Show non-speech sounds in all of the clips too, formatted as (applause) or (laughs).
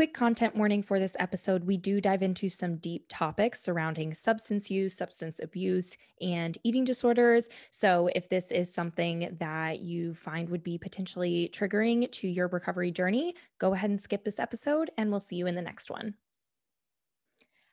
quick content warning for this episode. We do dive into some deep topics surrounding substance use, substance abuse, and eating disorders. So, if this is something that you find would be potentially triggering to your recovery journey, go ahead and skip this episode, and we'll see you in the next one.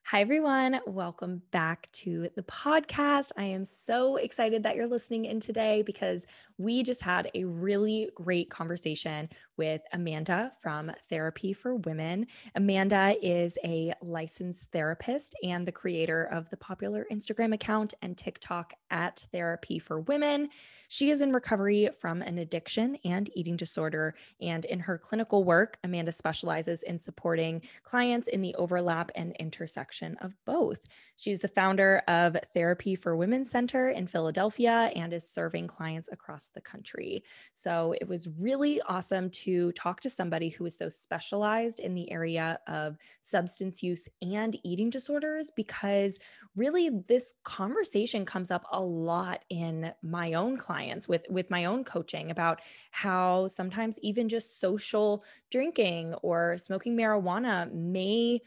Hi, everyone. Welcome back to the podcast. I am so excited that you're listening in today because we just had a really great conversation with Amanda from Therapy for Women. Amanda is a licensed therapist and the creator of the popular Instagram account and TikTok at Therapy for Women. She is in recovery from an addiction and eating disorder. And in her clinical work, Amanda specializes in supporting clients in the overlap and intersection of both. She's the founder of Therapy for Women Center in Philadelphia and is serving clients across the country. So it was really awesome to talk to somebody who is so specialized in the area of substance use and eating disorders because really this conversation comes up a lot in my own clients with with my own coaching about how sometimes even just social drinking or smoking marijuana may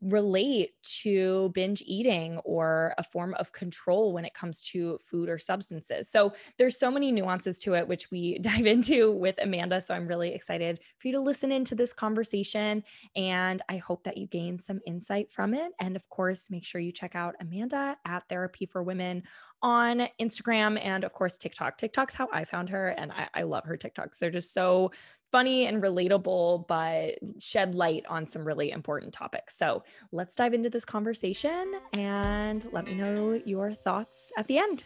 relate to binge eating or a form of control when it comes to food or substances. So there's so many nuances to it, which we (laughs) dive into with Amanda. So I'm really excited for you to listen into this conversation. And I hope that you gain some insight from it. And of course, make sure you check out Amanda at Therapy for Women on Instagram and of course TikTok. TikTok's how I found her and I, I love her TikToks. They're just so funny and relatable, but shed light on some really important topics. So let's dive into this conversation and let me know your thoughts at the end.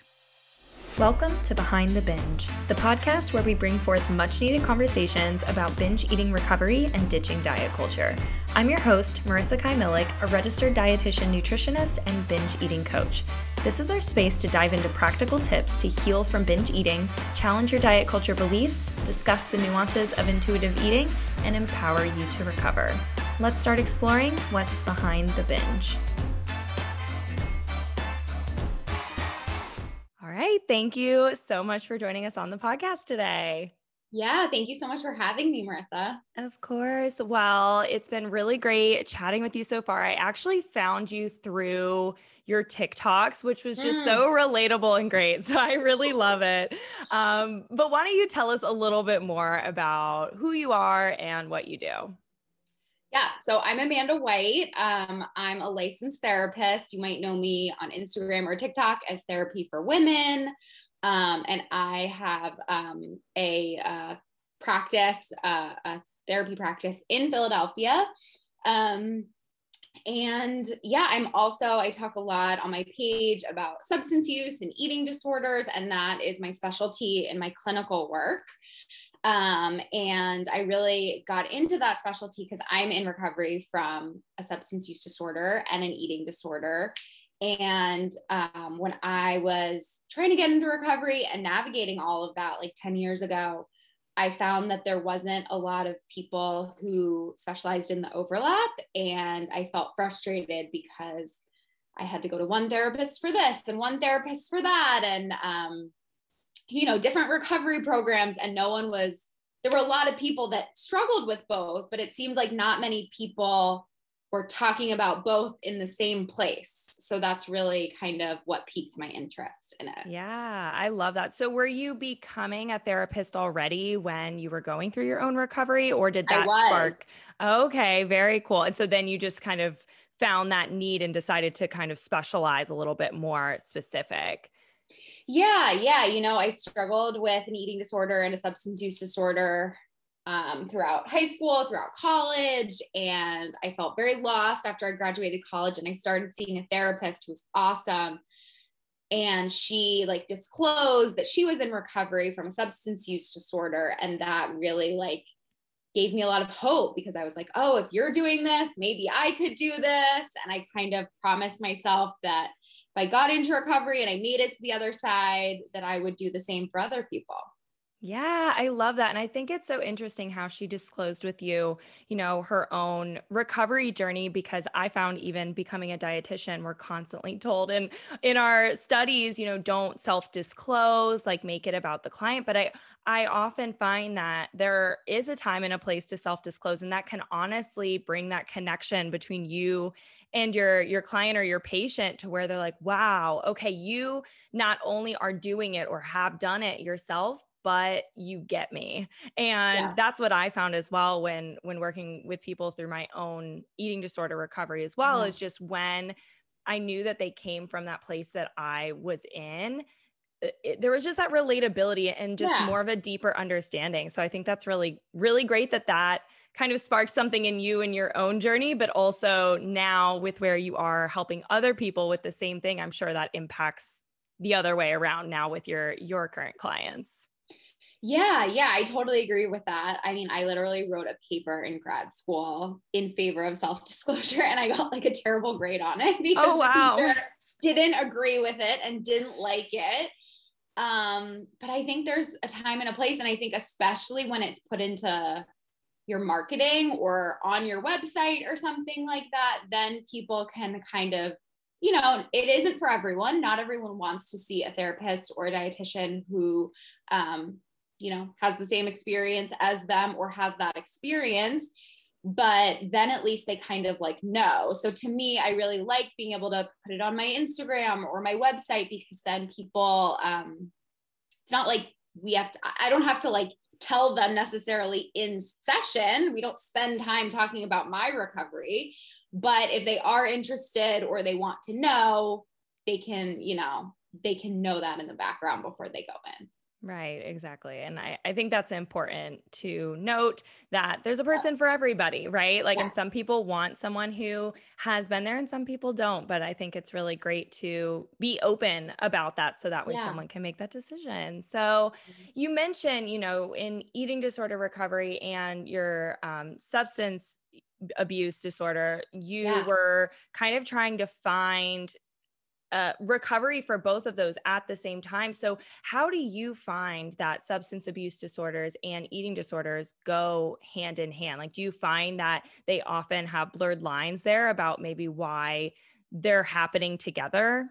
Welcome to Behind the Binge, the podcast where we bring forth much needed conversations about binge eating recovery and ditching diet culture. I'm your host, Marissa Kai Miluk, a registered dietitian, nutritionist, and binge eating coach. This is our space to dive into practical tips to heal from binge eating, challenge your diet culture beliefs, discuss the nuances of intuitive eating, and empower you to recover. Let's start exploring what's behind the binge. Right. Thank you so much for joining us on the podcast today. Yeah, thank you so much for having me, Marissa. Of course. Well, it's been really great chatting with you so far. I actually found you through your TikToks, which was just mm. so relatable and great. (laughs) So I really (laughs) love it. Um, but why don't you tell us a little bit more about who you are and what you do? Yeah, so I'm Amanda White. Um, I'm a licensed therapist. You might know me on Instagram or TikTok as Therapy for Women. Um, and I have um, a uh, practice, uh, a therapy practice in Philadelphia. Um, and yeah, I'm also, I talk a lot on my page about substance use and eating disorders, and that is my specialty in my clinical work. Um, and I really got into that specialty because I'm in recovery from a substance use disorder and an eating disorder. And um, when I was trying to get into recovery and navigating all of that like 10 years ago, I found that there wasn't a lot of people who specialized in the overlap. And I felt frustrated because I had to go to one therapist for this and one therapist for that. And um, you know different recovery programs and no one was there were a lot of people that struggled with both but it seemed like not many people were talking about both in the same place. So that's really kind of what piqued my interest in it. Yeah i love that. So were you becoming a therapist already when you were going through your own recovery or did that spark? Okay very cool. And so then you just kind of found that need and decided to kind of specialize a little bit more specific yeah, yeah. You know, I struggled with an eating disorder and a substance use disorder um, throughout high school, throughout college, and I felt very lost after I graduated college. And I started seeing a therapist who was awesome. And she like disclosed that she was in recovery from a substance use disorder. And that really like gave me a lot of hope because I was like, oh, if you're doing this, maybe I could do this. And I kind of promised myself that if I got into recovery and I made it to the other side, that I would do the same for other people. Yeah, I love that. And I think it's so interesting how she disclosed with you, you know, her own recovery journey because I found even becoming a dietitian, we're constantly told in in our studies, you know, don't self-disclose, like make it about the client. But I I often find that there is a time and a place to self-disclose, and that can honestly bring that connection between you and your your client or your patient to where they're like wow okay you not only are doing it or have done it yourself but you get me and yeah. that's what i found as well when when working with people through my own eating disorder recovery as well mm-hmm. is just when i knew that they came from that place that i was in it, there was just that relatability and just yeah. more of a deeper understanding so i think that's really really great that that kind of sparked something in you in your own journey but also now with where you are helping other people with the same thing i'm sure that impacts the other way around now with your your current clients yeah, yeah, I totally agree with that. I mean, I literally wrote a paper in grad school in favor of self disclosure, (laughs) and I got like a terrible grade on it (laughs) because oh, wow. didn't agree with it and didn't like it. Um, but I think there's a time and a place, and I think especially when it's put into your marketing or on your website or something like that, then people can kind of you know, it isn't for everyone. Not everyone wants to see a therapist or a dietitian who um, you know has the same experience as them or has that experience but then at least they kind of like know so to me i really like being able to put it on my instagram or my website because then people um it's not like we have to i don't have to like tell them necessarily in session. We don't spend time talking about my recovery but if they are interested or they want to know they can you know they can know that in the background before they go in Right, exactly. And I, I think that's important to note that there's a person for everybody, right? Like, yeah. and some people want someone who has been there and some people don't. But I think it's really great to be open about that so that way yeah. someone can make that decision. So, mm-hmm. you mentioned, you know, in eating disorder recovery and your um, substance abuse disorder, you yeah. were kind of trying to find uh, recovery for both of those at the same time. So, how do you find that substance abuse disorders and eating disorders go hand in hand? Like, do you find that they often have blurred lines there about maybe why they're happening together?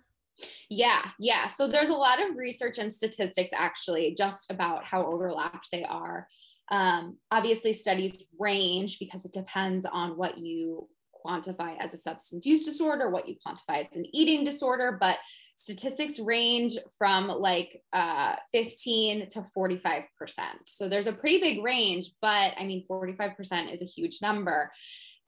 Yeah, yeah. So, there's a lot of research and statistics actually just about how overlapped they are. Um, obviously, studies range because it depends on what you quantify as a substance use disorder, what you quantify as an eating disorder, but statistics range from like uh, 15 to 45%. So there's a pretty big range, but I mean, 45% is a huge number.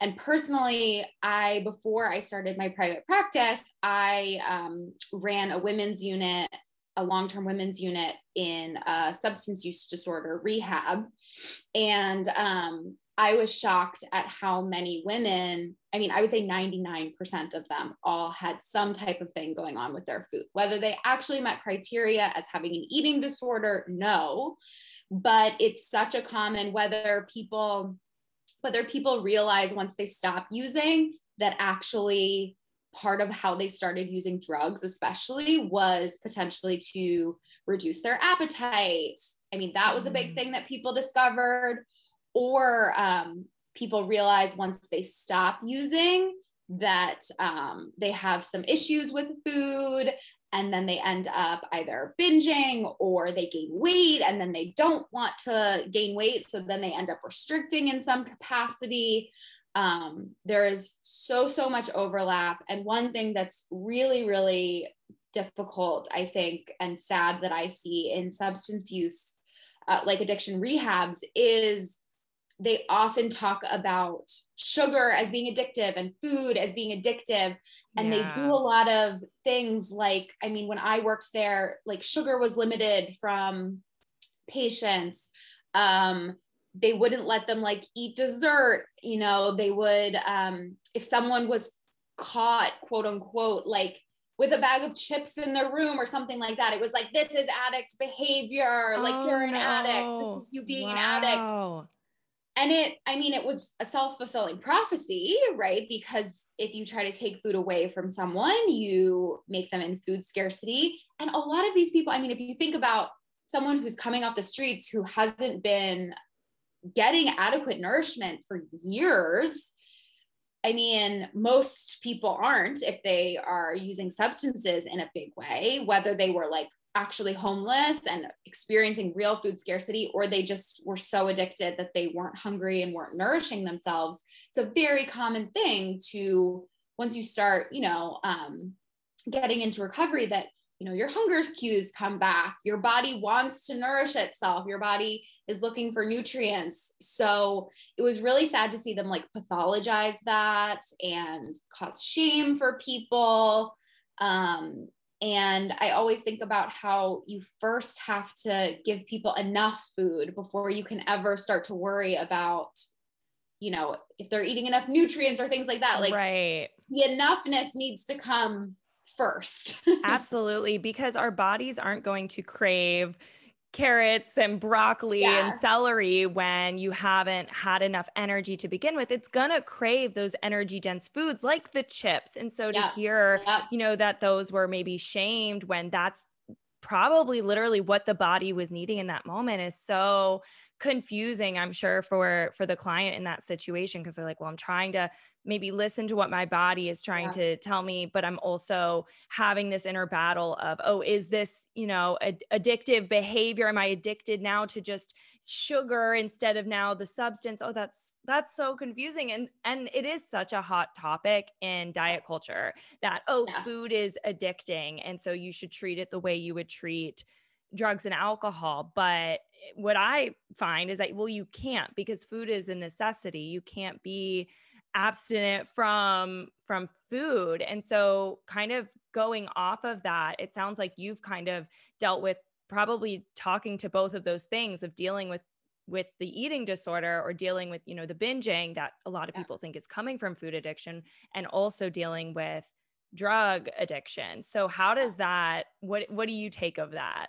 And personally, I, before I started my private practice, I um, ran a women's unit a long-term women's unit in a substance use disorder rehab and um, I was shocked at how many women, I mean, I would say 99% of them all had some type of thing going on with their food. Whether they actually met criteria as having an eating disorder, no. But it's such a common whether people whether people realize once they stop using that actually part of how they started using drugs especially was potentially to reduce their appetite. I mean, that was a big mm. thing that people discovered or um, people realize once they stop using that um, they have some issues with food and then they end up either binging or they gain weight and then they don't want to gain weight. So then they end up restricting in some capacity. Um, there is so so much overlap. And one thing that's really really difficult i think and sad that i see in substance use uh, like addiction rehabs is they often talk about sugar as being addictive and food as being addictive and yeah. they do a lot of things like i mean when i worked there like sugar was limited from patients um they wouldn't let them like eat dessert you know they would um if someone was caught quote unquote like with a bag of chips in the room or something like that. It was like, this is addict behavior. Like, you're an no. addict. This is you being wow. an addict and it i mean it was a self-fulfilling prophecy right? Because if you try to take food away from someone you make them in food scarcity. And a lot of these people i mean if you think about someone who's coming off the streets who hasn't been getting adequate nourishment for years I mean, most people aren't if they are using substances in a big way, whether they were like actually homeless and experiencing real food scarcity, or they just were so addicted that they weren't hungry and weren't nourishing themselves. It's a very common thing to, once you start, you know, um, getting into recovery, that you know your hunger cues come back. Your body wants to nourish itself. Your body is looking for nutrients. So it was really sad to see them like pathologize that and cause shame for people. Um, and i always think about how you first have to give people enough food before you can ever start to worry about you know if they're eating enough nutrients or things like that like right the enoughness needs to come first. (laughs) Absolutely, because our bodies aren't going to crave carrots and broccoli yeah. and celery when you haven't had enough energy to begin with it's going to crave those energy dense foods like the chips. And so to hear you know that those were maybe shamed when that's probably literally what the body was needing in that moment is so confusing i'm sure for for the client in that situation because they're like well i'm trying to maybe listen to what my body is trying yeah. to tell me but i'm also having this inner battle of oh is this you know ad- addictive behavior am i addicted now to just sugar instead of now the substance oh that's that's so confusing and and it is such a hot topic in diet culture that oh yeah. food is addicting and so you should treat it the way you would treat drugs and alcohol but Eh, what i find is that well you can't because food is a necessity. You can't be abstinent from from food. And so kind of going off of that it sounds like you've kind of dealt with probably talking to both of those things of dealing with with the eating disorder or dealing with you know the binging that a lot of people think is coming from food addiction and also dealing with drug addiction. So how does that what what do you take of that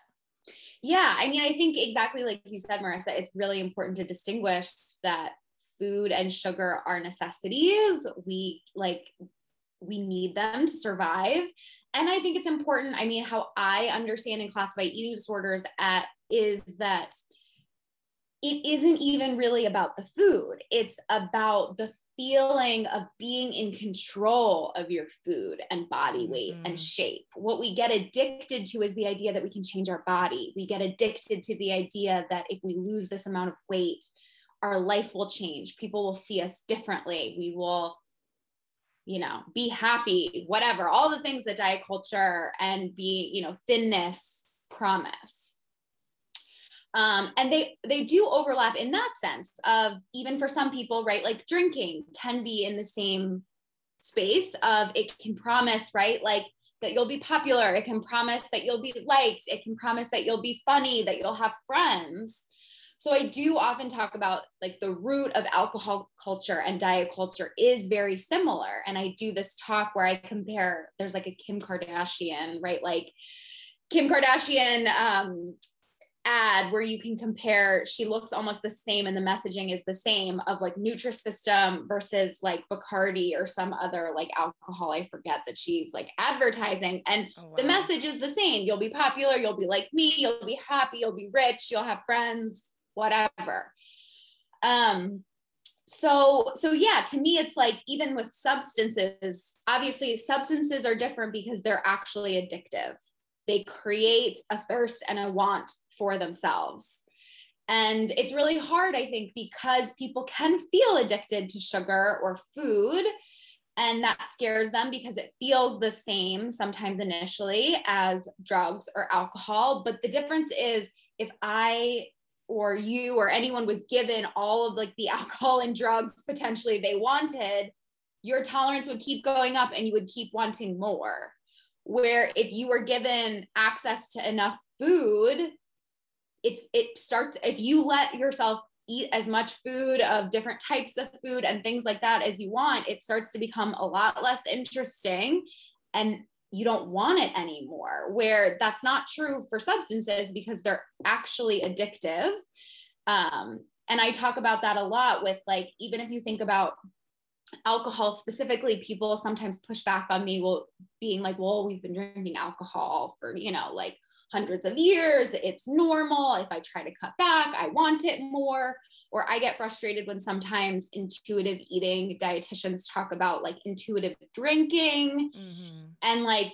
yeah i mean i think exactly like you said marissa it's really important to distinguish that food and sugar are necessities. We like we need them to survive. And I think it's important. I mean, how I understand and classify eating disorders at is that it isn't even really about the food. It's about the feeling of being in control of your food and body weight mm. and shape. What we get addicted to is the idea that we can change our body. We get addicted to the idea that if we lose this amount of weight, our life will change. People will see us differently. We will, you know, be happy, whatever, all the things that diet culture and be, you know, thinness promise. Um, and they they do overlap in that sense of even for some people, right? Like drinking can be in the same space of it can promise, right? Like that you'll be popular. It can promise that you'll be liked. It can promise that you'll be funny, that you'll have friends. So I do often talk about like the root of alcohol culture and diet culture is very similar. And I do this talk where I compare, there's like a Kim Kardashian, right? Like Kim Kardashian um, ad where you can compare, she looks almost the same and the messaging is the same of like Nutrisystem versus like Bacardi or some other like alcohol. I forget that she's like advertising. And oh, wow. the message is the same. You'll be popular, you'll be like me, you'll be happy, you'll be rich, you'll have friends whatever. Um, so so yeah to me it's like even with substances obviously substances are different because they're actually addictive they create a thirst and a want for themselves and it's really hard i think because people can feel addicted to sugar or food and that scares them because it feels the same sometimes initially as drugs or alcohol but the difference is if i or you or anyone was given all of like the (laughs) alcohol and drugs potentially they wanted, your tolerance would keep going up and you would keep wanting more. Where if you were given access to enough food, it's it starts if you let yourself eat as much food of different types of food and things like that as you want, it starts to become a lot less interesting and you don't want it anymore where that's not true for substances because they're actually addictive. Um, and i talk about that a lot with like even if you think about alcohol specifically people sometimes push back on me well being like well we've been drinking alcohol for you know like hundreds of years. It's normal. If I try to cut back, I want it more. Or I get frustrated when sometimes intuitive eating dietitians talk about like intuitive drinking mm-hmm. and like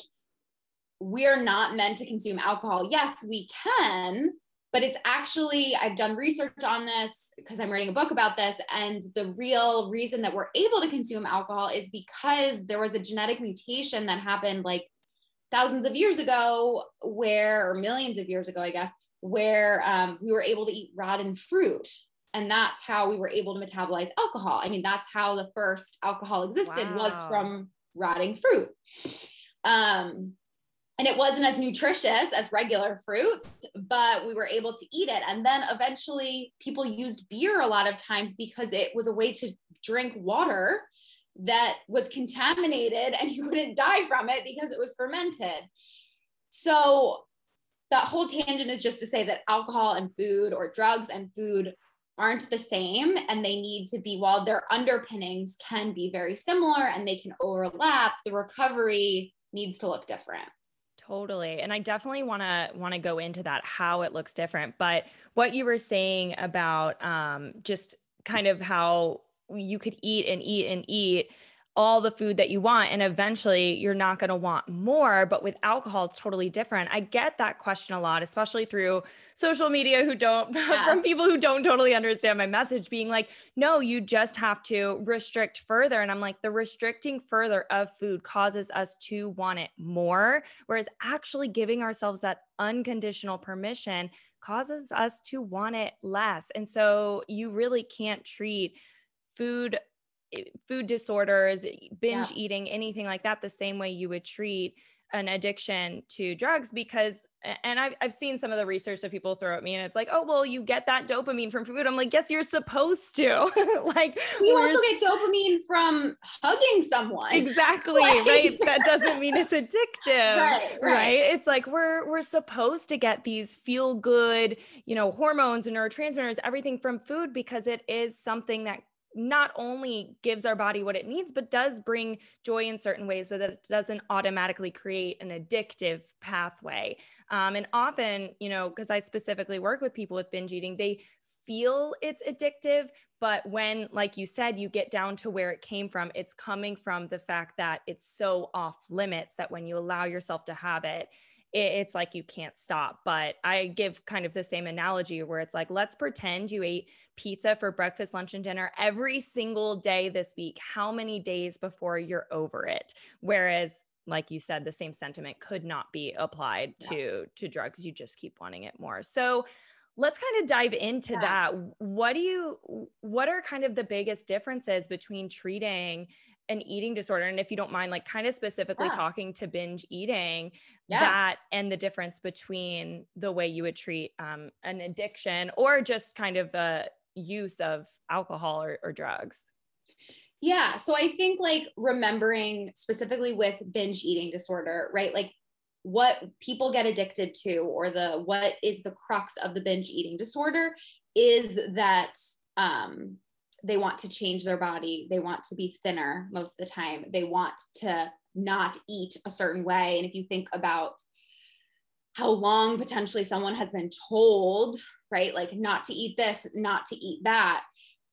we're not meant to consume alcohol. Yes, we can, but it's actually i've done research on this because i'm writing a book about this and the real reason that we're able to consume alcohol is because there was a genetic mutation that happened like thousands of years ago where or millions of years ago i guess where um, we were able to eat rotten fruit and that's how we were able to metabolize alcohol i mean that's how the first alcohol existed wow. was from rotting fruit um, and it wasn't as nutritious as regular fruit, but we were able to eat it. And then eventually people used beer a lot of times because it was a way to drink water that was contaminated and (laughs) you couldn't die from it because it was fermented. So that whole tangent is just to say that alcohol and food or drugs and food aren't the same and they need to be while their underpinnings can be very similar and they can overlap the recovery needs to look different Totally. And I definitely want to want to go into that how it looks different. But what you were saying about um, just kind of how you could eat and eat and eat all the food that you want and eventually you're not going to want more but with alcohol it's totally different. I get that question a lot especially through social media who don't (laughs) yeah. from people who don't totally understand my message being like no you just have to restrict further. And i'm like the restricting further of food causes us to want it more whereas actually giving ourselves that unconditional permission causes us to want it less. And so you really can't treat food eh, food disorders, eh, binge yeah. eating, anything like that, the same way you would treat an addiction to drugs because and I've, I've seen some of the research that people throw at me and it's like oh well you get that dopamine from food. I'm like yes you're supposed to. (laughs) Like you also get dopamine from hugging someone. (laughs) Exactly like, right? (laughs) That doesn't mean it's addictive right, right, right? It's like we're we're supposed to get these feel good you know hormones and neurotransmitters everything from food because it is something that not only gives our body what it needs, but does bring joy in certain ways, but that it doesn't automatically create an addictive pathway. Um, and often, you know, because I specifically work with people with binge eating, they feel it's addictive, but when, like you said, you get down to where it came from, it's coming from the fact that it's so off limits that when you allow yourself to have it, it's like you can't stop. But I give kind of the same analogy where it's like, let's pretend you ate pizza for breakfast, lunch, and dinner every single day this week. How many days before you're over it? Whereas, like you said, the same sentiment could not be applied yeah. to to drugs. You just keep wanting it more. So let's kind of dive into yeah. that. What do you what are kind of the biggest differences between treating an eating disorder and if you don't mind like kind of specifically yeah. talking to binge eating yeah. that and the difference between the way you would treat um, an addiction or just kind of the use of alcohol or, or drugs yeah so i think like remembering specifically with binge eating disorder right like what people get addicted to or the what is the crux of the binge eating disorder is that um they want to change their body. They want to be thinner most of the time. They want to not eat a certain way. And if you think about how long potentially someone has been told, right, like not to eat this, not to eat that,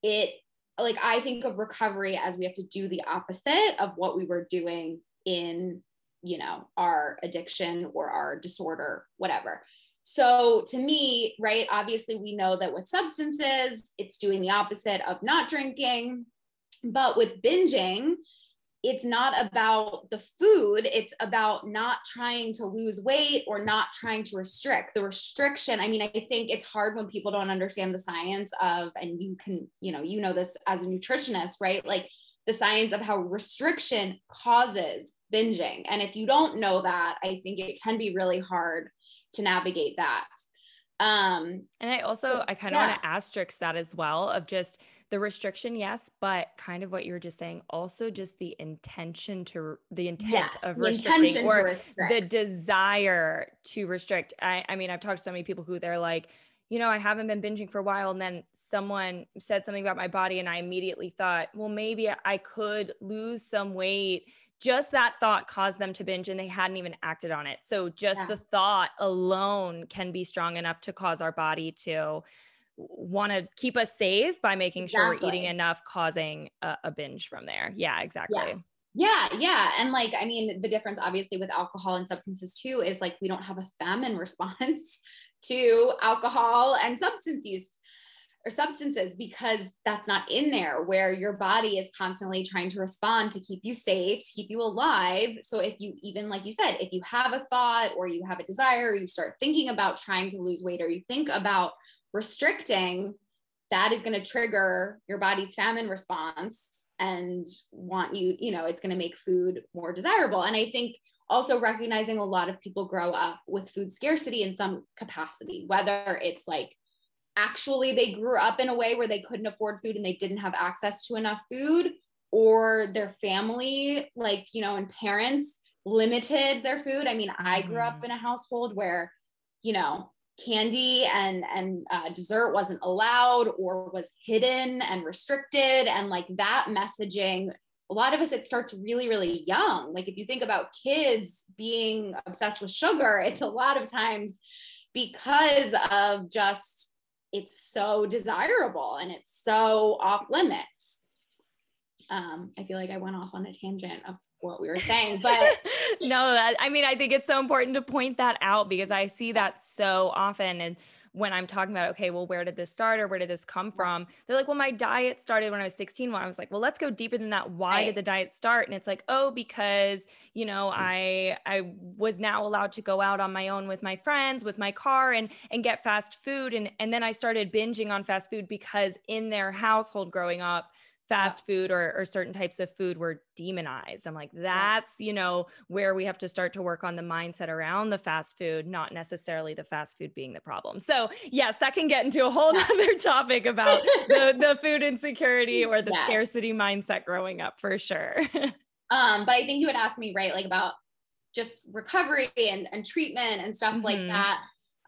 it like I think of recovery as we have to do the opposite of what we were doing in, you know, our addiction or our disorder, whatever. So to me, right, obviously we know that with substances, it's doing the opposite of not drinking. But with binging, it's not about the food, it's about not trying to lose weight or not trying to restrict. The restriction, I mean, I think it's hard when people don't understand the science of, and you can, you know, you know this as a nutritionist, right? Like the science of how restriction causes binging. And if you don't know that, I think it can be really hard to navigate that. Um, and I also, I kind of yeah. want to asterisk that as well of just the restriction, yes, but kind of what you were just saying, also just the intention to the intent yeah, of restricting or restrict. the desire to restrict. I, I mean, I've talked to so many people who they're like, you know, I haven't been binging for a while. And then someone said something about my body, and I immediately thought, well, maybe I could lose some weight just that thought caused them to binge and they hadn't even acted on it. So just yeah. the thought alone can be strong enough to cause our body to want to keep us safe by making exactly. sure we're eating enough, causing a, a binge from there. Yeah, exactly. Yeah. Yeah, yeah. And like, I mean, the difference obviously with alcohol and substances too is like we don't have a famine (laughs) response to alcohol and substance use or substances because that's not in there where your body is constantly trying to respond to keep you safe, to keep you alive. So if you even like you said, if you have a thought or you have a desire, you start thinking about trying to lose weight or you think about restricting, that is going to trigger your body's famine response and want you, you know, it's going to make food more desirable. And I think also recognizing a lot of people grow up with food scarcity in some capacity, whether it's like actually they grew up in a way where they couldn't afford food and they didn't have access to enough food, or their family, like, you know, and parents limited their food. I mean, I grew up mm-hmm. in a household where, you know, candy and and uh, dessert wasn't allowed or was hidden and restricted and like that messaging a lot of us it starts really really young like if you think about kids being obsessed with sugar it's a lot of times because of just it's so desirable and it's so off limits. Um i feel like i went off on a tangent of what we were saying (laughs) but no that, i mean i think it's so important to point that out because i see that so often and when I'm talking about, okay, well, where did this start or where did this come from? They're like, well, my diet started when I was 16. When I was like, well, let's go deeper than that. Why right. did the diet start? And it's like, oh, because, you know, mm. I I was now allowed to go out on my own with my friends, with my car and and get fast food. And and then I started binging on fast food because in their household growing up, fast food or, or certain types of food were demonized. I'm like, that's, you know, where we have to start to work on the mindset around the fast food, not necessarily the fast food being the problem. So yes, that can get into a whole other topic about the, the (laughs) food insecurity or the scarcity mindset growing up for sure. (laughs) um, but I think you would ask me, right, like about just recovery and, and treatment and stuff mm-hmm. like that.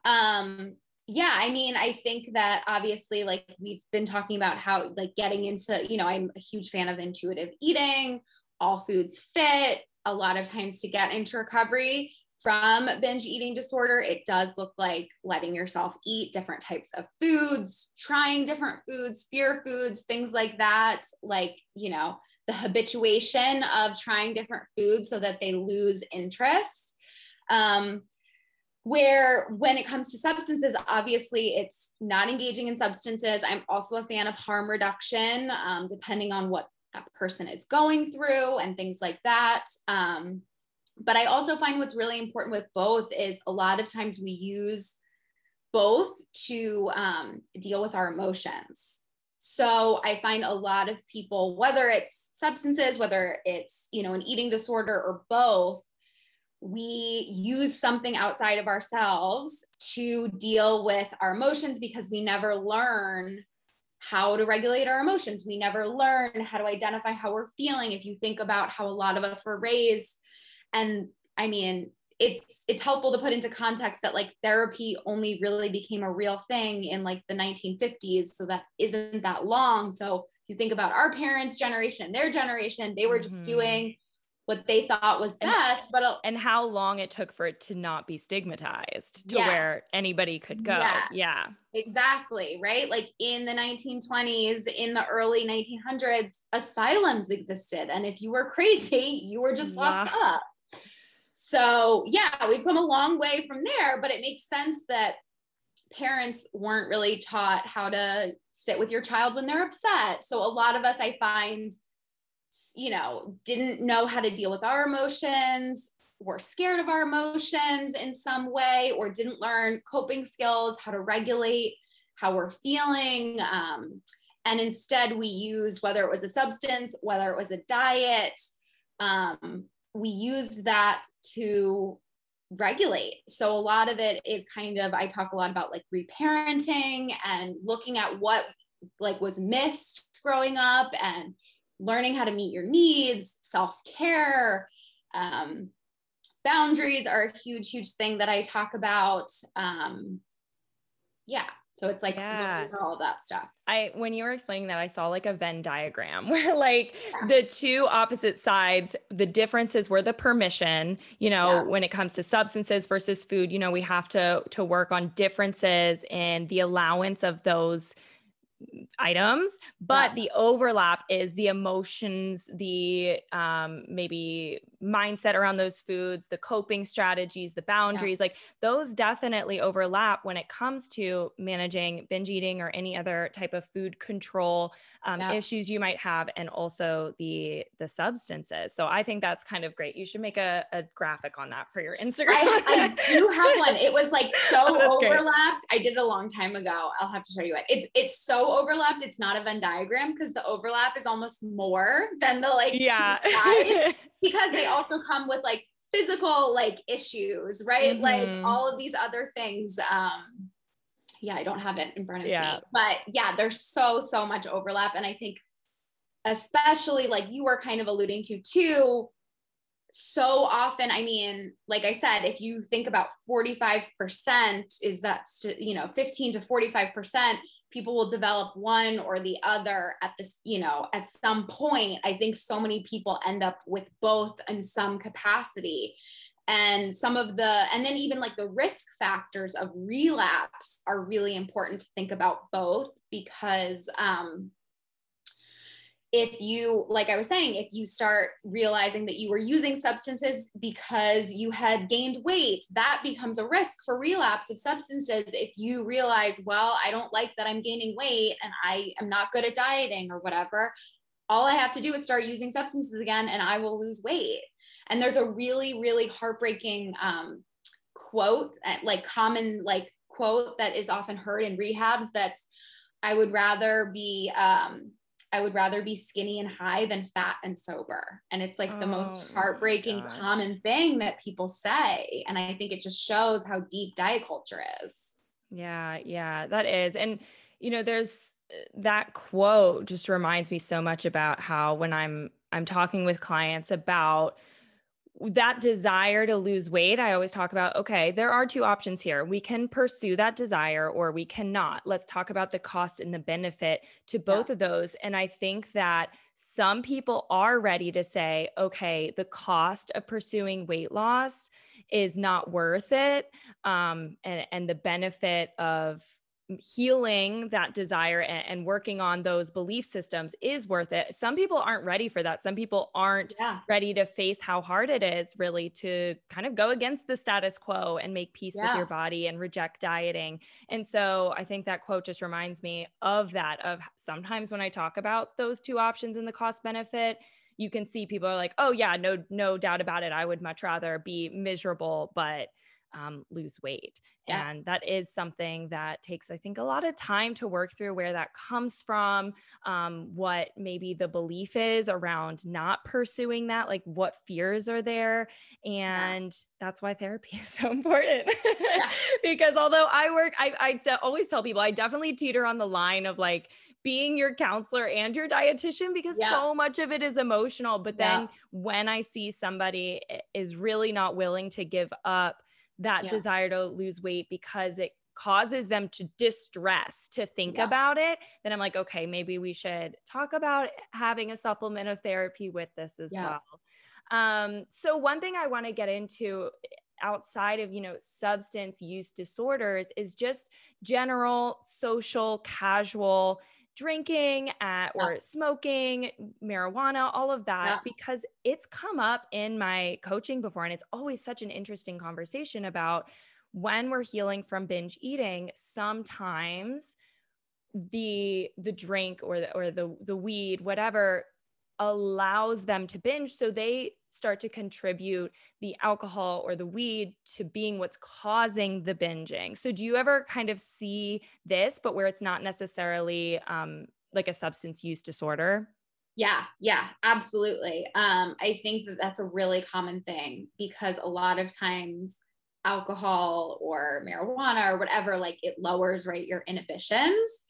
Um, yeah i mean i think that obviously like we've been talking about how like getting into you know i'm a huge fan of intuitive eating all foods fit a lot of times to get into recovery from binge eating disorder it does look like letting yourself eat different types of foods trying different foods fear foods things like that like you know the habituation of trying different foods so that they lose interest. Um, where when it comes to substances obviously it's not engaging in substances. I'm also a fan of harm reduction um, depending on what that person is going through and things like that. Um, but i also find what's really important with both is a lot of times we use both to um, deal with our emotions. So i find a lot of people whether it's substances whether it's you know an eating disorder or both we use something outside of ourselves to deal with our emotions because we never learn how to regulate our emotions. We never learn how to identify how we're feeling. If you think about how a lot of us were raised, and I mean, it's it's helpful to put into context that like therapy only really became a real thing in like the 1950s so that isn't that long so if you think about our parents generation their generation they were just mm-hmm. doing what they thought was best and, but and how long it took for it to not be stigmatized to yes. where anybody could go yeah. yeah exactly right like in the 1920s in the early 1900s asylums existed and if you were crazy you were just locked yeah. up so yeah we've come a long way from there but it makes sense that parents weren't really taught how to sit with your child when they're upset so a lot of us i find you know, didn't know how to deal with our emotions, were scared of our emotions in some way, or didn't learn coping skills, how to regulate how we're feeling. Um, and instead, we use whether it was a substance, whether it was a diet, um, we used that to regulate. So a lot of it is kind of, I talk a lot about like reparenting and looking at what like was missed growing up and learning how to meet your needs, self care, um, boundaries are a huge, huge thing that I talk about. Um, yeah. So it's like yeah. all that stuff. I when you were explaining that, I saw like a Venn diagram (laughs) where like yeah. the two opposite sides, the differences were the permission, you know, yeah. when it comes to substances versus food, you know, we have to to work on differences in the allowance of those items but yeah. the overlap is the emotions the um maybe mindset around those foods the coping strategies the boundaries yeah. like those definitely overlap when it comes to managing binge eating or any other type of food control um, yeah. issues you might have and also the the substances so i think that's kind of great you should make a, a graphic on that for your instagram I, I (laughs) do have one it was like so oh, overlapped great. i did it a long time ago i'll have to show you it it's it's so overlapped it's not a venn diagram because the overlap is almost more than the like yeah (laughs) because they also come with like physical like issues right mm-hmm. like all of these other things um yeah, I don't have it in front of yeah. me. But yeah, there's so, so much overlap. And I think, especially like you were kind of alluding to too, so often, I mean, like I said, if you think about 45% is that, you know, 15 to 45%, people will develop one or the other at this, you know, at some point. I think so many people end up with both in some capacity and some of the and then even like the risk factors of relapse are really important to think about both because um if you like i was saying if you start realizing that you were using substances because you had gained weight that becomes a risk for relapse of substances if you realize well i don't like that i'm gaining weight and i am not good at dieting or whatever all i have to do is start using substances again and i will lose weight and there's a really, really heartbreaking um, quote, uh, like common like quote that is often heard in rehabs. That's I would rather be um, I would rather be skinny and high than fat and sober. And it's like oh, the most oh heartbreaking common thing that people say. And I think it just shows how deep diet culture is. Yeah, yeah, that is. And you know, there's uh, that quote just reminds me so much about how when I'm I'm talking with clients about that desire to lose weight, I always talk about okay, there are two options here. We can pursue that desire or we cannot. Let's talk about the cost and the benefit to both yeah. of those. And I think that some people are ready to say, okay, the cost of pursuing weight loss is not worth it. Um, and, and the benefit of healing that desire and, and, working on those belief systems is worth it. Some people aren't ready for that. Some people aren't yeah. ready to face how hard it is really to kind of go against the status quo and make peace yeah. with your body and reject dieting. And so I think that quote just reminds me of that of sometimes when I talk about those two options and the cost benefit, you can see people are like, "Oh yeah, no no doubt about it. I would much rather be miserable, but um, lose weight. Yeah. And that is something that takes, I think, a lot of time to work through where that comes from, um, what maybe the belief is around not pursuing that, like what fears are there. And yeah. that's why therapy (laughs) is so important. Yeah. (laughs) because although I work, I, I de- always tell people I definitely teeter on the line of like, being your counselor and your dietitian because yeah. so much of it is emotional. But then yeah. when I see somebody is really not willing to give up that yeah. desire to lose weight because it causes them to distress to think yeah. about it, then I'm like, okay, maybe we should talk about having a supplement of therapy with this as yeah. well. Um, so one thing I want to get into outside of you know substance use disorders is just general social casual drinking uh, at, or smoking, marijuana, all of that, yeah. because it's come up in my coaching before. And it's always such an interesting conversation about when we're healing from binge eating, sometimes the the drink or the or the the weed whatever allows them to binge. So they start to contribute the alcohol or the weed to being what's causing the binging. So do you ever kind of see this, but where it's not necessarily um, like a substance use disorder? Yeah, yeah, absolutely. Um, I think that that's a really common thing because a lot of times alcohol or marijuana or whatever, like it lowers right your inhibitions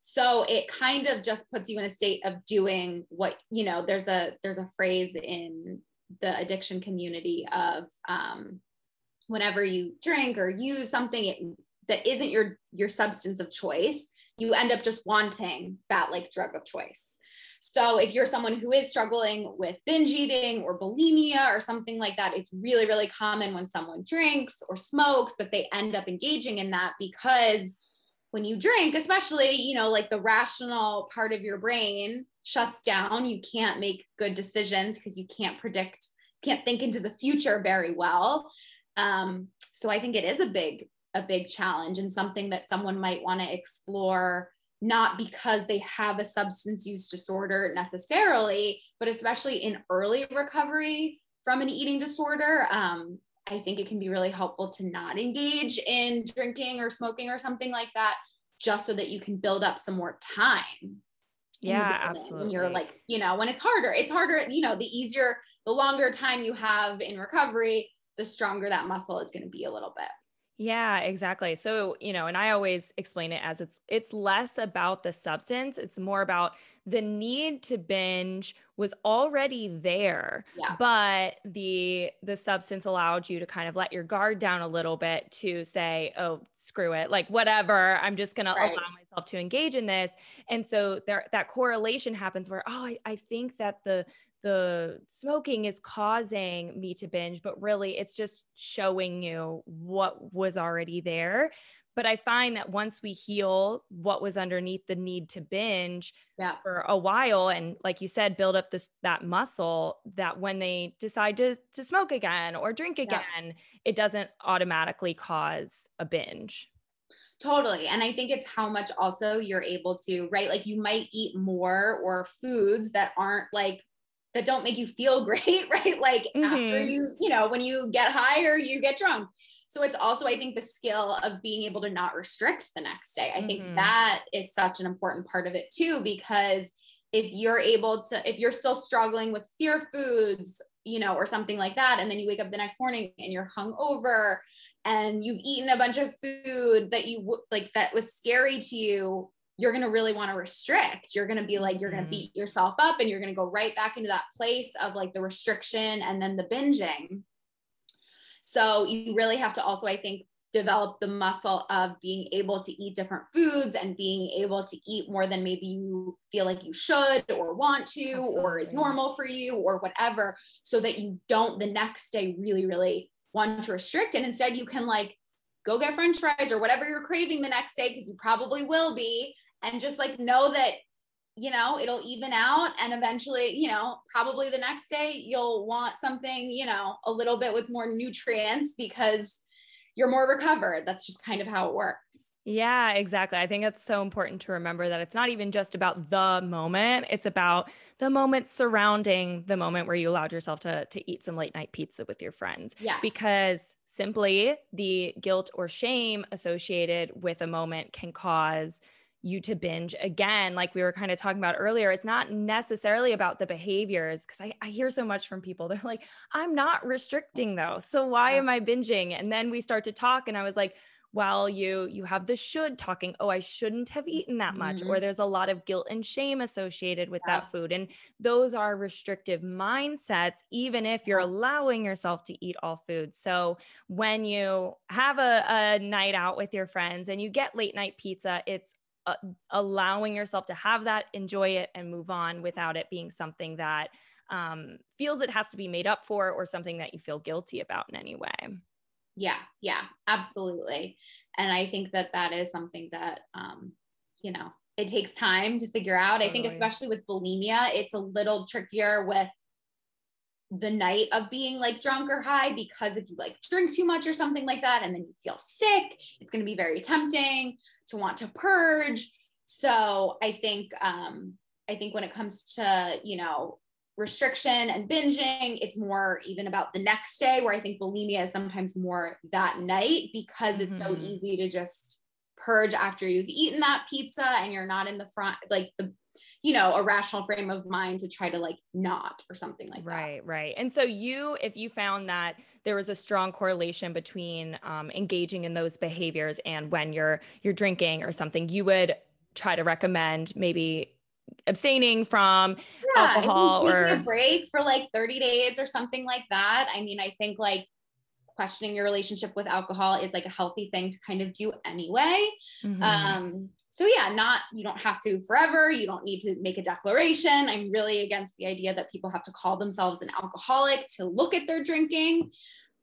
so it kind of just puts you in a state of doing what you know there's a there's a phrase in the addiction community of um, whenever you drink or use something it that isn't your your substance of choice you end up just wanting that like drug of choice. So if you're someone who is struggling with binge eating or bulimia or something like that it's really really common when someone drinks or smokes that they end up engaging in that because when you drink especially you know like the rational part of your brain shuts down. You can't make good decisions because you can't predict can't think into the future very well. Um, so i think it is a big a big challenge and something that someone might want to explore not because they have a substance use disorder necessarily but especially in early recovery from an eating disorder. Um, i think it can be really helpful to not engage in drinking or smoking or something like that just so that you can build up some more time yeah absolutely when you're like you know when it's harder. It's harder you know the easier the longer time you have in recovery the stronger that muscle is going to be a little bit yeah, exactly. So, you know, and I always explain it as it's it's less about the substance, it's more about the need to binge was already there, yeah. but the the substance allowed you to kind of let your guard down a little bit to say, "Oh, screw it. Like whatever, I'm just going right. to allow myself to engage in this." And so there that correlation happens where, "Oh, I, I think that the the smoking is causing me to binge, but really it's just showing you what was already there. But I find that once we heal what was underneath the need to binge yeah. for a while, and like you said, build up this that muscle, that when they decide to to smoke again or drink again, yeah. it doesn't automatically cause a binge. Totally. And I think it's how much also you're able to, right? Like you might eat more or foods that aren't like that don't make you feel (laughs) great, right? Like mm-hmm. after you, you know, when you get high or you get drunk. So it's also, I think, the skill of being able to not restrict the next day. I mm-hmm. think that is such an important part of it too, because if you're able to, if you're still struggling with fear foods, you know, or something like that, and then you wake up the next morning and you're hungover and you've eaten a bunch of food that you like that was scary to you, you're going to really want to restrict. You're going to be like, you're going to mm-hmm. beat yourself up and you're going to go right back into that place of like the restriction and then the binging. So you really have to also, I think, develop the muscle of being able to eat different foods and being able to eat more than maybe you feel like you should or want to Absolutely. or is normal for you or whatever so that you don't the next day really really want to restrict and instead you can like go get french fries or whatever you're craving the next day because you probably will be and just like know that you know it'll even out and eventually you know probably the next day you'll want something you know a little bit with more nutrients because you're more recovered that's just kind of how it works yeah, exactly. I think it's so important to remember that it's not even just about the moment, it's about the moment surrounding the moment where you allowed yourself to to eat some late night pizza with your friends. Yeah. Because simply the guilt or shame associated with a moment can cause you to binge again like we were kind of talking about earlier it's not necessarily about the behaviors because I, I, hear so much from people (laughs) they're like i'm not restricting though so why am i binging and then we start to talk and i was like well you you have the should talking oh i shouldn't have eaten that much mm-hmm. or there's a lot of guilt and shame associated with yeah. that food and those are restrictive mindsets even if you're allowing yourself to eat all food so when you have a, a night out with your friends and you get late night pizza it's uh, allowing yourself to have that, enjoy it, and move on without it being something that um, feels it has to be made up for or something that you feel guilty about in any way. Yeah, yeah, absolutely. And I think that that is something that, um, you know, it takes time to figure out. Totally. I think, especially with bulimia, it's a little trickier with the night of being like drunk or high because if you like drink too much or something like that and then you feel sick it's going to be very tempting to want to purge so i think um i think when it comes to you know restriction and binging it's more even about the next day where i think bulimia is sometimes more that night because it's mm-hmm. so easy to just purge after you've eaten that pizza and you're not in the front like the you know, a rational frame of mind to try to like not or something like right, that. Right, right. And so you, if you found that there was a strong correlation between um, engaging in those behaviors and when you're you're drinking or something, you would try to recommend maybe abstaining from yeah, alcohol or a break for like 30 days or something like that. I mean, I think like questioning your relationship with alcohol is like a healthy thing to kind of do anyway. Mm-hmm. Um, so yeah, not you don't have to forever. You don't need to make a declaration. I'm really against the idea that people have to call themselves an alcoholic to look at their drinking.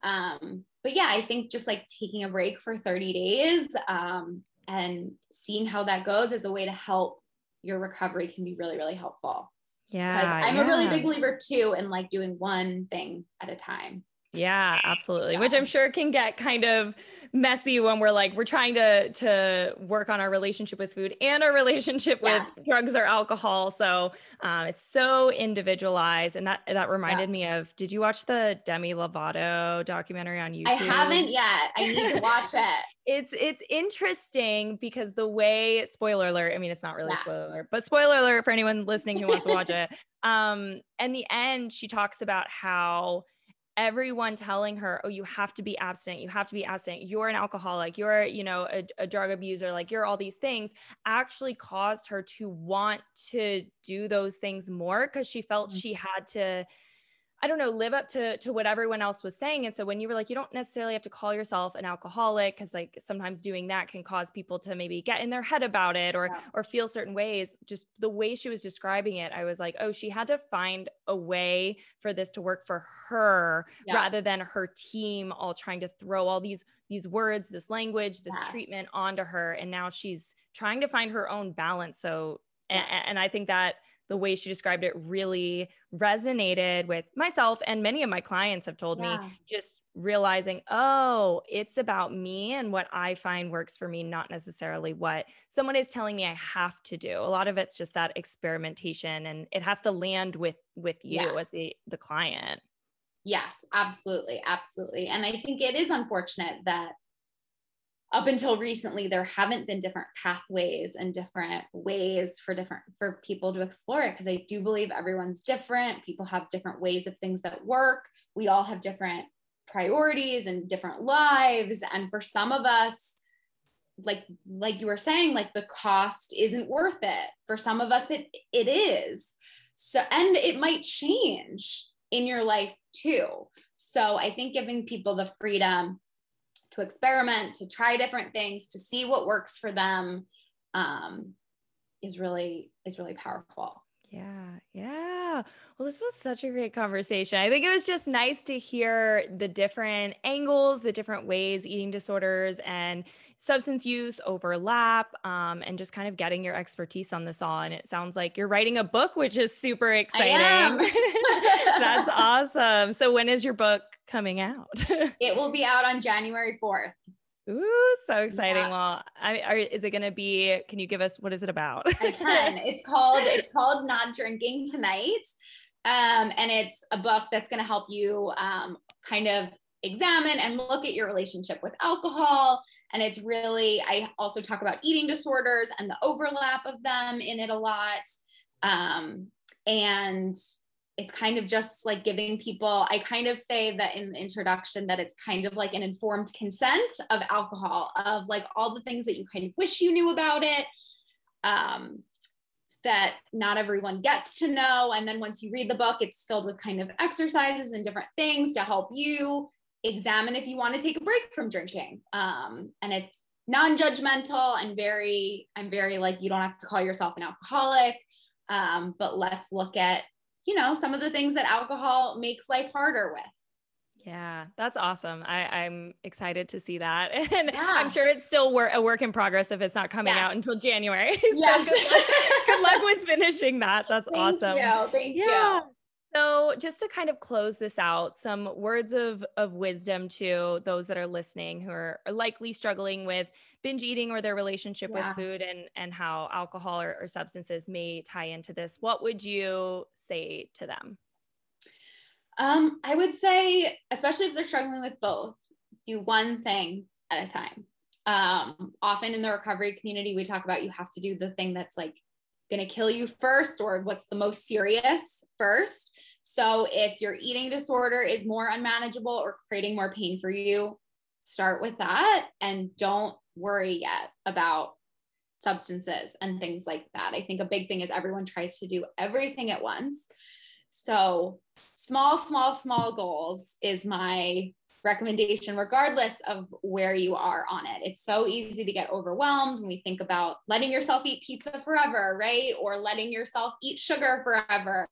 Um, but yeah, I think just like taking a break for 30 days um, and seeing how that goes as a way to help your recovery can be really, really helpful. Yeah. I'm yeah. a really big believer too in like doing one thing at a time. Yeah, absolutely. Yeah. Which I'm sure can get kind of messy when we're like we're trying to to work on our relationship with food and our relationship with drugs or alcohol. So um, it's so individualized, and that that reminded yeah. me of. Did you watch the Demi Lovato documentary on YouTube? I haven't yet. I need to watch (laughs) it. it's it's interesting because the way spoiler alert. I mean, it's not really yeah. spoiler alert, but spoiler alert for anyone listening who wants to watch it. (laughs) Um, and the end, she talks about how everyone telling her, oh, you have to be abstinent, you have to be abstinent, you're an alcoholic, you're, you know, a, a, drug abuser, like you're all these things, actually caused her to want to do those things more because she felt mm-hmm. she had to I don't know, live up to to what everyone else was saying. And so when you were like, you don't necessarily have to call yourself an alcoholic, because like sometimes doing that can cause people to maybe get in their head about it or yeah. or feel certain ways. Just the way she was describing it, I was like, oh, she had to find a way for this to work for her yeah. rather than her team all trying to throw all these these words, this language, this yeah. treatment onto her. And now she's trying to find her own balance. So and, and I think that the way she described it really resonated with myself and many of my clients have told yeah. me just realizing oh it's about me and what i find works for me not necessarily what someone is telling me i have to do a lot of it's just that experimentation and it has to land with with you yes. as the the client yes absolutely absolutely and i think it is unfortunate that up until recently there haven't been different pathways and different ways for different for people to explore it because i do believe everyone's different. People have different ways of things that work. We all have different priorities and different lives. And for some of us like like you were saying like the cost isn't worth it. For some of us it it is. So and it might change in your life too. So i think giving people the freedom to experiment, to try different things, to see what works for them um, is really is really powerful. Yeah, yeah. Well, this was such a great conversation. I think it was just nice to hear the different angles, the different ways eating disorders and substance use overlap, um, and just kind of getting your expertise on this all. And it sounds like you're writing a book, which is super exciting. (laughs) That's (laughs) awesome. So, when is your book coming out? (laughs) it will be out on January 4th. Ooh, so exciting! Yeah. Well, I, are, is it going to be? Can you give us what is it about? I can. It's called it's called Not Drinking Tonight, um, and it's a book that's going to help you um, kind of examine and look at your relationship with alcohol. And it's really I also talk about eating disorders and the overlap of them in it a lot, um, and it's kind of just like giving people i kind of say that in the introduction that it's kind of like an informed consent of alcohol of like all the things that you kind of wish you knew about it um, that not everyone gets to know and then once you read the book it's filled with kind of exercises and different things to help you examine if you want to take a break from drinking um, and it's non-judgmental and very i'm very like you don't have to call yourself an alcoholic um, but let's look at you know, some of the things that alcohol makes life harder with. Yeah, that's awesome. I, am excited to see that. (laughs) And yeah. I'm sure it's still wor- a work in progress if it's not coming yes. out until January. (laughs) Yes. good, luck, good, luck, with finishing that. That's (laughs) Thank awesome. You. Thank yeah. you. So, just to kind of close this out, some words of, of wisdom to those that are listening who are, are likely struggling with binge eating or their relationship yeah. with food and, and how alcohol or, or substances may tie into this. What would you say to them? Um, I would say, especially if they're struggling with both, do one thing at a time. Um, often in the recovery community, we talk about you have to do the thing that's like going to kill you first or what's the most serious first. So if your eating disorder is more unmanageable or creating more pain for you, start with that and don't worry yet about substances and things like that. I think a big thing is everyone tries to do everything at once. So small, small, small goals is my recommendation regardless of where you are on it. It's so easy to get overwhelmed when we think about letting yourself eat pizza forever, right? Or letting yourself eat sugar forever.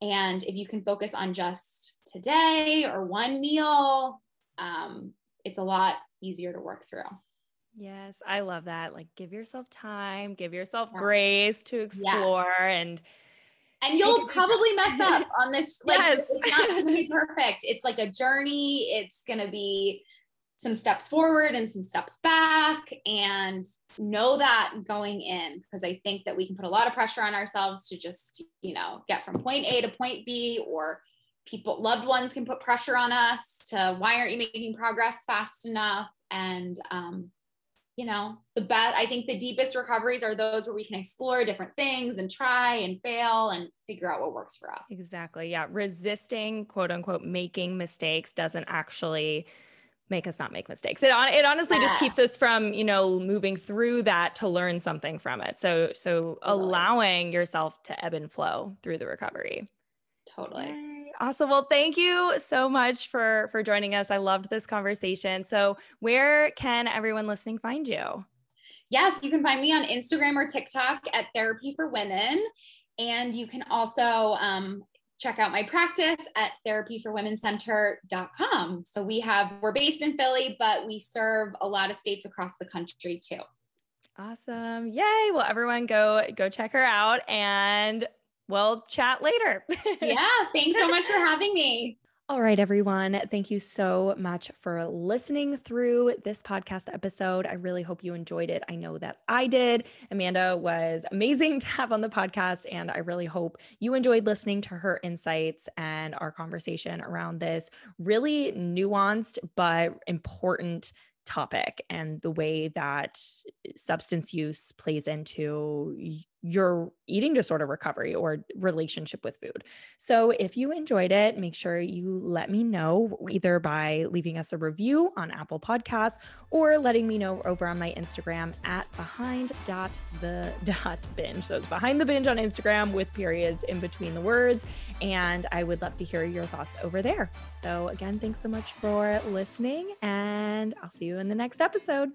And if you can focus on just today or one meal, um, it's a lot easier to work through. Yes, I love that. Like, give yourself time, give yourself yeah. grace to explore yeah. and and you'll probably mess up on this (laughs) like yes. it's not going to be perfect. It's like a journey. It's going to be some steps forward and some steps back and know that going in because i think that we can put a lot of pressure on ourselves to just you know get from point a to point b or people loved ones can put pressure on us to why aren't you making progress fast enough? And um, you know the best i think the deepest recoveries are those where we can explore different things and try and fail and figure out what works for us. Exactly. Yeah. Resisting quote unquote making mistakes doesn't actually make us not make mistakes. It, it honestly yeah. just keeps us from you know moving through that to learn something from it. So so totally. allowing yourself to ebb and flow through the recovery. Totally. Yay. Awesome. Well, thank you so much for for joining us. I loved this conversation. So, where can everyone listening find you? Yes, you can find me on Instagram or TikTok at Therapy for Women, and you can also um, check out my practice at therapyforwomencenter.com. So we have we're based in Philly, but we serve a lot of states across the country too. Awesome. Yay. Well, everyone go go check her out and we'll chat later. yeah. (laughs) Thanks so much for having me. All right, everyone. Thank you so much for listening through this podcast episode. I really hope you enjoyed it. I know that I did. Amanda was amazing (laughs) to have on the podcast, and I really hope you enjoyed listening to her insights and our conversation around this really nuanced but important topic and the way that substance use plays into your eating disorder recovery or relationship with food. So, if you enjoyed it, make sure you let me know either by leaving us a review on Apple Podcasts or letting me know over on my Instagram at behind dot the dot binge. So, it's behind the binge on Instagram with periods in between the words. And I would love to hear your thoughts over there. So, again, thanks so much for listening, and I'll see you in the next episode.